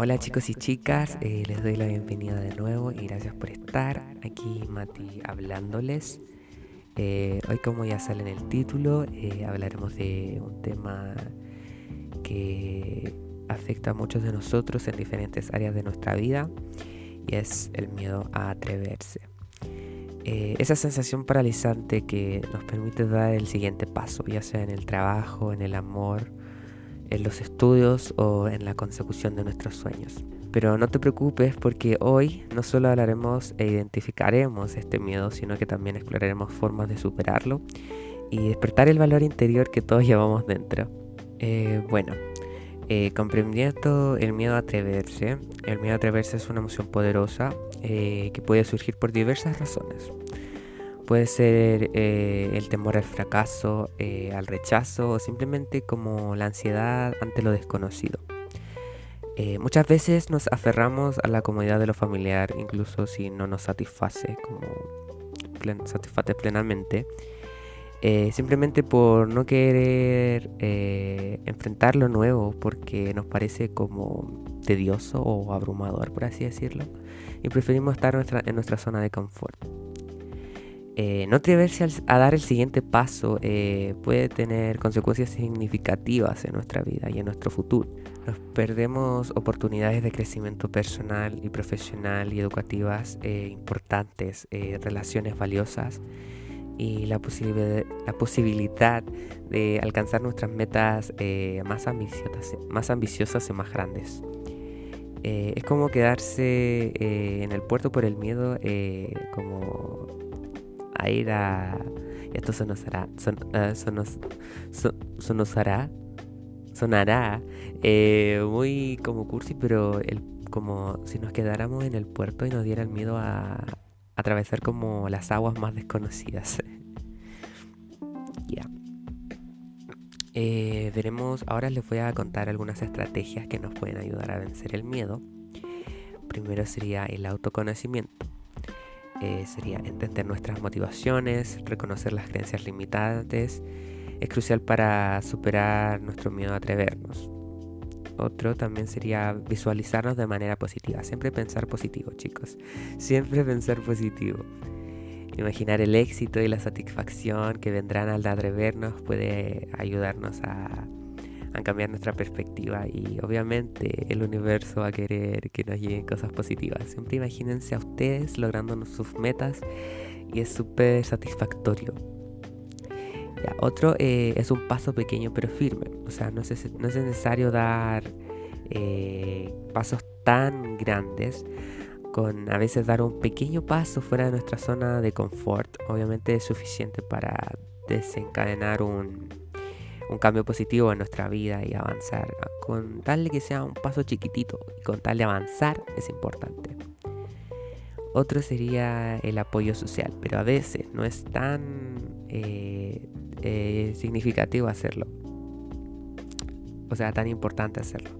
Hola chicos y chicas, eh, les doy la bienvenida de nuevo y gracias por estar aquí Mati hablándoles. Eh, hoy como ya sale en el título, eh, hablaremos de un tema que afecta a muchos de nosotros en diferentes áreas de nuestra vida y es el miedo a atreverse. esa sensación paralizante que nos permite dar el siguiente paso, ya sea en el trabajo, en el amor, en los estudios o en la consecución de nuestros sueños. Pero no te preocupes porque hoy no solo hablaremos e identificaremos este miedo, sino que también exploraremos formas de superarlo y despertar el valor interior que todos llevamos dentro. Eh, bueno, eh, comprendiendo el miedo a atreverse, el miedo a atreverse es una emoción poderosa eh, que puede surgir por diversas razones. Puede ser eh, el temor al fracaso, eh, al rechazo o simplemente como la ansiedad ante lo desconocido. Eh, muchas veces nos aferramos a la comodidad de lo familiar, incluso si no nos satisface, plenamente, simplemente por no querer enfrentar lo nuevo, porque nos parece como tedioso o abrumador, por así decirlo, y preferimos estar en nuestra zona de confort. Eh, no atreverse a dar el siguiente paso eh, puede tener consecuencias significativas en nuestra vida y en nuestro futuro. Nos perdemos oportunidades de crecimiento personal y profesional y educativas eh, importantes, relaciones valiosas y la, la, posibilidad de alcanzar nuestras metas más, ambiciosas, más ambiciosas y más grandes. es como quedarse en el puerto por el miedo, como a ir a... Esto sonará, son, uh, sonosará, sonará eh, muy como cursi, pero el, como si nos quedáramos en el puerto y nos diera el miedo a, atravesar como las aguas más desconocidas. ya. Eh, veremos, ahora les voy a contar algunas estrategias que nos pueden ayudar a vencer el miedo. Primero sería el autoconocimiento. Eh, sería entender nuestras motivaciones, reconocer las creencias limitantes. Es crucial para superar nuestro miedo a atrevernos. Otro también sería visualizarnos de manera positiva. Siempre pensar positivo, chicos. Siempre pensar positivo. Imaginar el éxito y la satisfacción que vendrán al atrevernos puede ayudarnos a a cambiar nuestra perspectiva y obviamente el universo va a querer que nos lleguen cosas positivas. Siempre imagínense a ustedes logrando sus metas y es súper satisfactorio. otro eh, es un paso pequeño pero firme. O sea, no es, no es necesario dar eh, pasos tan grandes. Con a veces dar un pequeño paso fuera de nuestra zona de confort, obviamente es suficiente para desencadenar un, un cambio positivo en nuestra vida y avanzar. Con tal de que sea un paso chiquitito y con tal de avanzar es importante. Otro sería el apoyo social, pero a veces no es tan eh, eh, significativo hacerlo. O sea, tan importante hacerlo.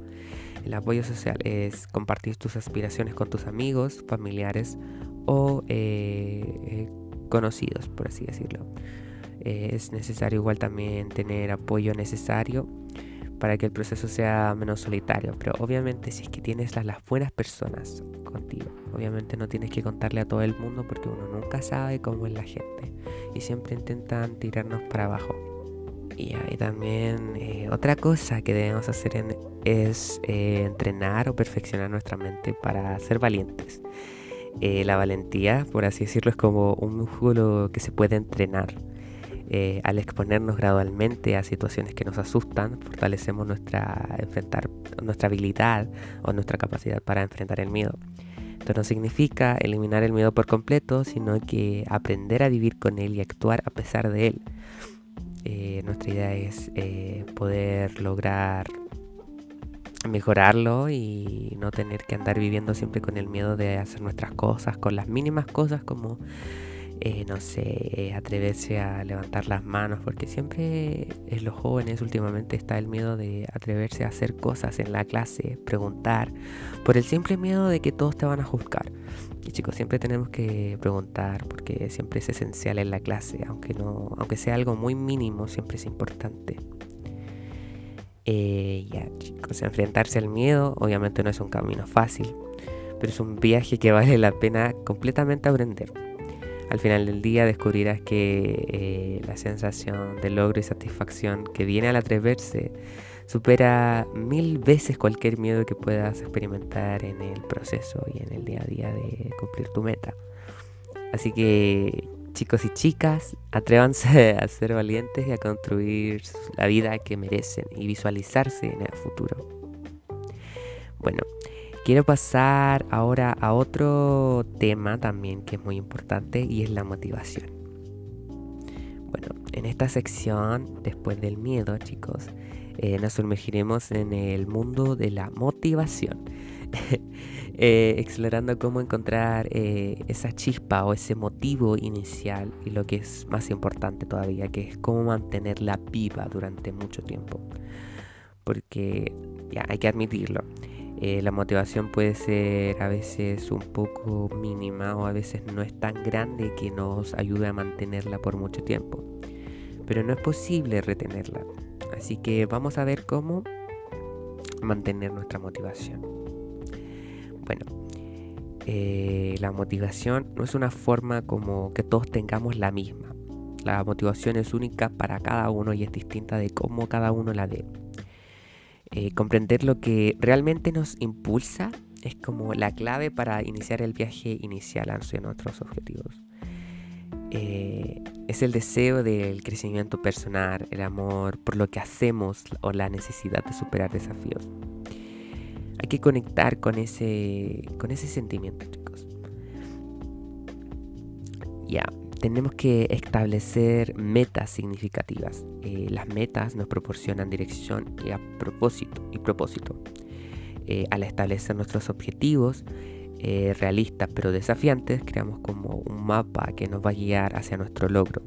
El apoyo social es compartir tus aspiraciones con tus amigos, familiares o eh, conocidos, por así decirlo. Eh, es necesario igual también tener apoyo necesario para que el proceso sea menos solitario. Pero obviamente si es que tienes las, las buenas personas contigo, obviamente no tienes que contarle a todo el mundo porque uno nunca sabe cómo es la gente y siempre intentan tirarnos para abajo. Y hay también eh, otra cosa que debemos hacer es eh, entrenar o perfeccionar nuestra mente para ser valientes. la valentía, por así decirlo, es como un músculo que se puede entrenar. Eh, al exponernos gradualmente a situaciones que nos asustan, fortalecemos nuestra, enfrentar, nuestra habilidad o nuestra capacidad para enfrentar el miedo. Esto no significa eliminar el miedo por completo, sino que aprender a vivir con él y actuar a pesar de él. Eh, nuestra idea es eh, poder lograr mejorarlo y no tener que andar viviendo siempre con el miedo de hacer nuestras cosas, con las mínimas cosas como eh, no sé, eh, atreverse a levantar las manos, porque siempre en los jóvenes últimamente está el miedo de atreverse a hacer cosas en la clase, preguntar, por el simple miedo de que todos te van a juzgar. Y chicos, siempre tenemos que preguntar, porque siempre es esencial en la clase, aunque, no, aunque sea algo muy mínimo, siempre es importante. Eh, ya chicos, enfrentarse al miedo obviamente no es un camino fácil, pero es un viaje que vale la pena completamente aprender. Al final del día descubrirás que eh, la sensación de logro y satisfacción que viene al atreverse supera mil veces cualquier miedo que puedas experimentar en el proceso y en el día a día de cumplir tu meta. Así que chicos y chicas, atrévanse a ser valientes y a construir la vida que merecen y visualizarse en el futuro. Bueno, quiero pasar ahora a otro tema también que es muy importante y es la motivación. Bueno, en esta sección, después del miedo, chicos, eh, nos sumergiremos en el mundo de la motivación. Eh, explorando cómo encontrar eh, esa chispa o ese motivo inicial y lo que es más importante todavía, que es cómo mantenerla viva durante mucho tiempo. Porque ya hay que admitirlo, eh, la motivación puede ser a veces un poco mínima o a veces no es tan grande que nos ayude a mantenerla por mucho tiempo. Pero no es posible retenerla. Así que vamos a ver cómo mantener nuestra motivación. Bueno, eh, la motivación no es una forma como que todos tengamos la misma. La motivación es única para cada uno y es distinta de cómo cada uno la ve. Eh, comprender lo que realmente nos impulsa es como la clave para iniciar el viaje inicial hacia nuestros objetivos. Eh, es el deseo del crecimiento personal, el amor por lo que hacemos o la necesidad de superar desafíos. Hay que conectar con ese, con ese sentimiento, chicos. Ya, tenemos que establecer metas significativas. Eh, las metas nos proporcionan dirección y a propósito. Y propósito. Eh, al establecer nuestros objetivos eh, realistas pero desafiantes, creamos como un mapa que nos va a guiar hacia nuestro logro.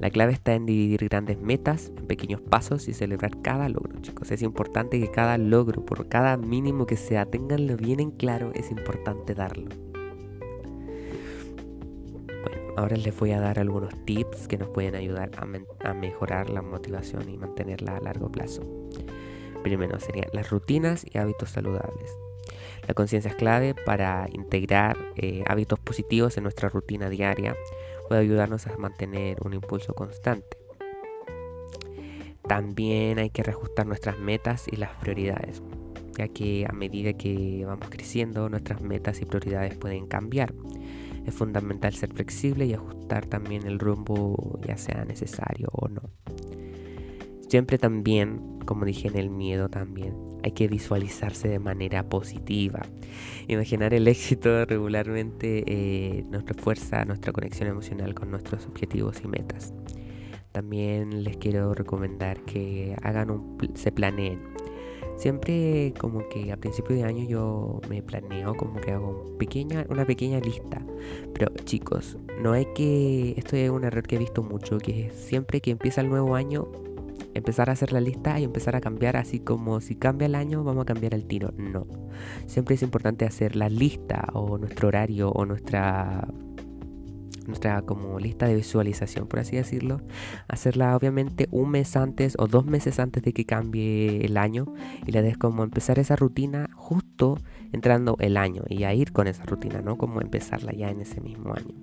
La clave está en dividir grandes metas en pequeños pasos y celebrar cada logro, chicos. Es importante que cada logro, por cada mínimo que sea, tenganlo bien en claro, es importante darlo. Ahora les voy a dar algunos tips que nos pueden ayudar a, mejorar la motivación y mantenerla a largo plazo. Primero serían las rutinas y hábitos saludables. La conciencia es clave para integrar eh, hábitos positivos en nuestra rutina diaria puede ayudarnos a mantener un impulso constante. También hay que reajustar nuestras metas y las prioridades, ya que a medida que vamos creciendo nuestras metas y prioridades pueden cambiar. Es fundamental ser flexible y ajustar también el rumbo ya sea necesario o no. Siempre también, como dije en el miedo también, hay que visualizarse de manera positiva. Imaginar el éxito regularmente eh, nos refuerza nuestra conexión emocional con nuestros objetivos y metas. También les quiero recomendar que hagan un, se planeen. Siempre como que a principio de año yo me planeo como que hago pequeña, una pequeña lista. Pero chicos, no hay que... Esto es un error que he visto mucho, que siempre que empieza el nuevo año empezar a hacer la lista y empezar a cambiar así como si cambia el año vamos a cambiar el tiro. No. Siempre es importante hacer la lista o nuestro horario o nuestra nuestra como lista de visualización, por así decirlo, hacerla obviamente un mes antes o dos meses antes de que cambie el año y la des como empezar esa rutina justo entrando el año y a ir con esa rutina, no como empezarla ya en ese mismo año.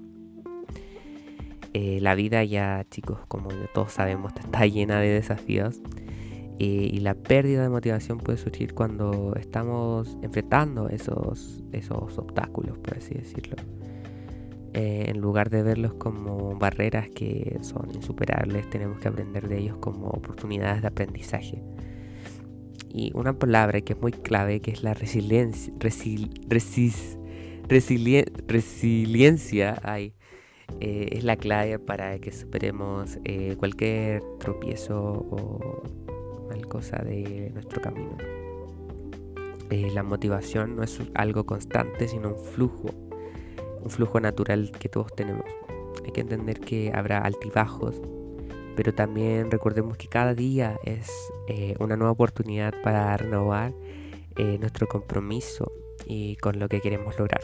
Eh, la vida ya, chicos, como todos sabemos, está llena de desafíos. Y la pérdida de motivación puede surgir cuando estamos enfrentando esos, esos obstáculos, por así decirlo. Eh, en lugar de verlos como barreras que son insuperables, tenemos que aprender de ellos como oportunidades de aprendizaje. Y una palabra que es muy clave, que es la resiliencia. resiliencia. Ay, eh, es la clave para que superemos eh, cualquier tropiezo o mal cosa de nuestro camino. Eh, la motivación no es algo constante, sino un flujo, un flujo natural que todos tenemos. Hay que entender que habrá altibajos, pero también recordemos que cada día es una nueva oportunidad para renovar nuestro compromiso y con lo que queremos lograr.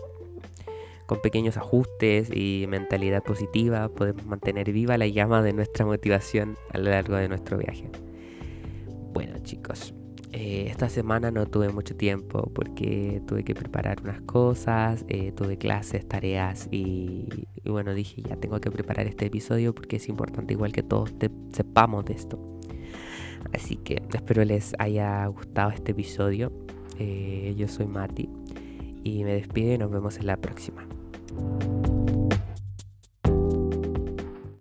Con pequeños ajustes y mentalidad positiva podemos mantener viva la llama de nuestra motivación a lo largo de nuestro viaje. Bueno chicos, Eh, esta semana no tuve mucho tiempo porque tuve que preparar unas cosas, eh, tuve clases, tareas y, bueno, dije ya tengo que preparar este episodio porque es importante igual que todos sepamos de esto. Así que espero les haya gustado este episodio. Eh, yo soy Mati y me despido y nos vemos en la próxima.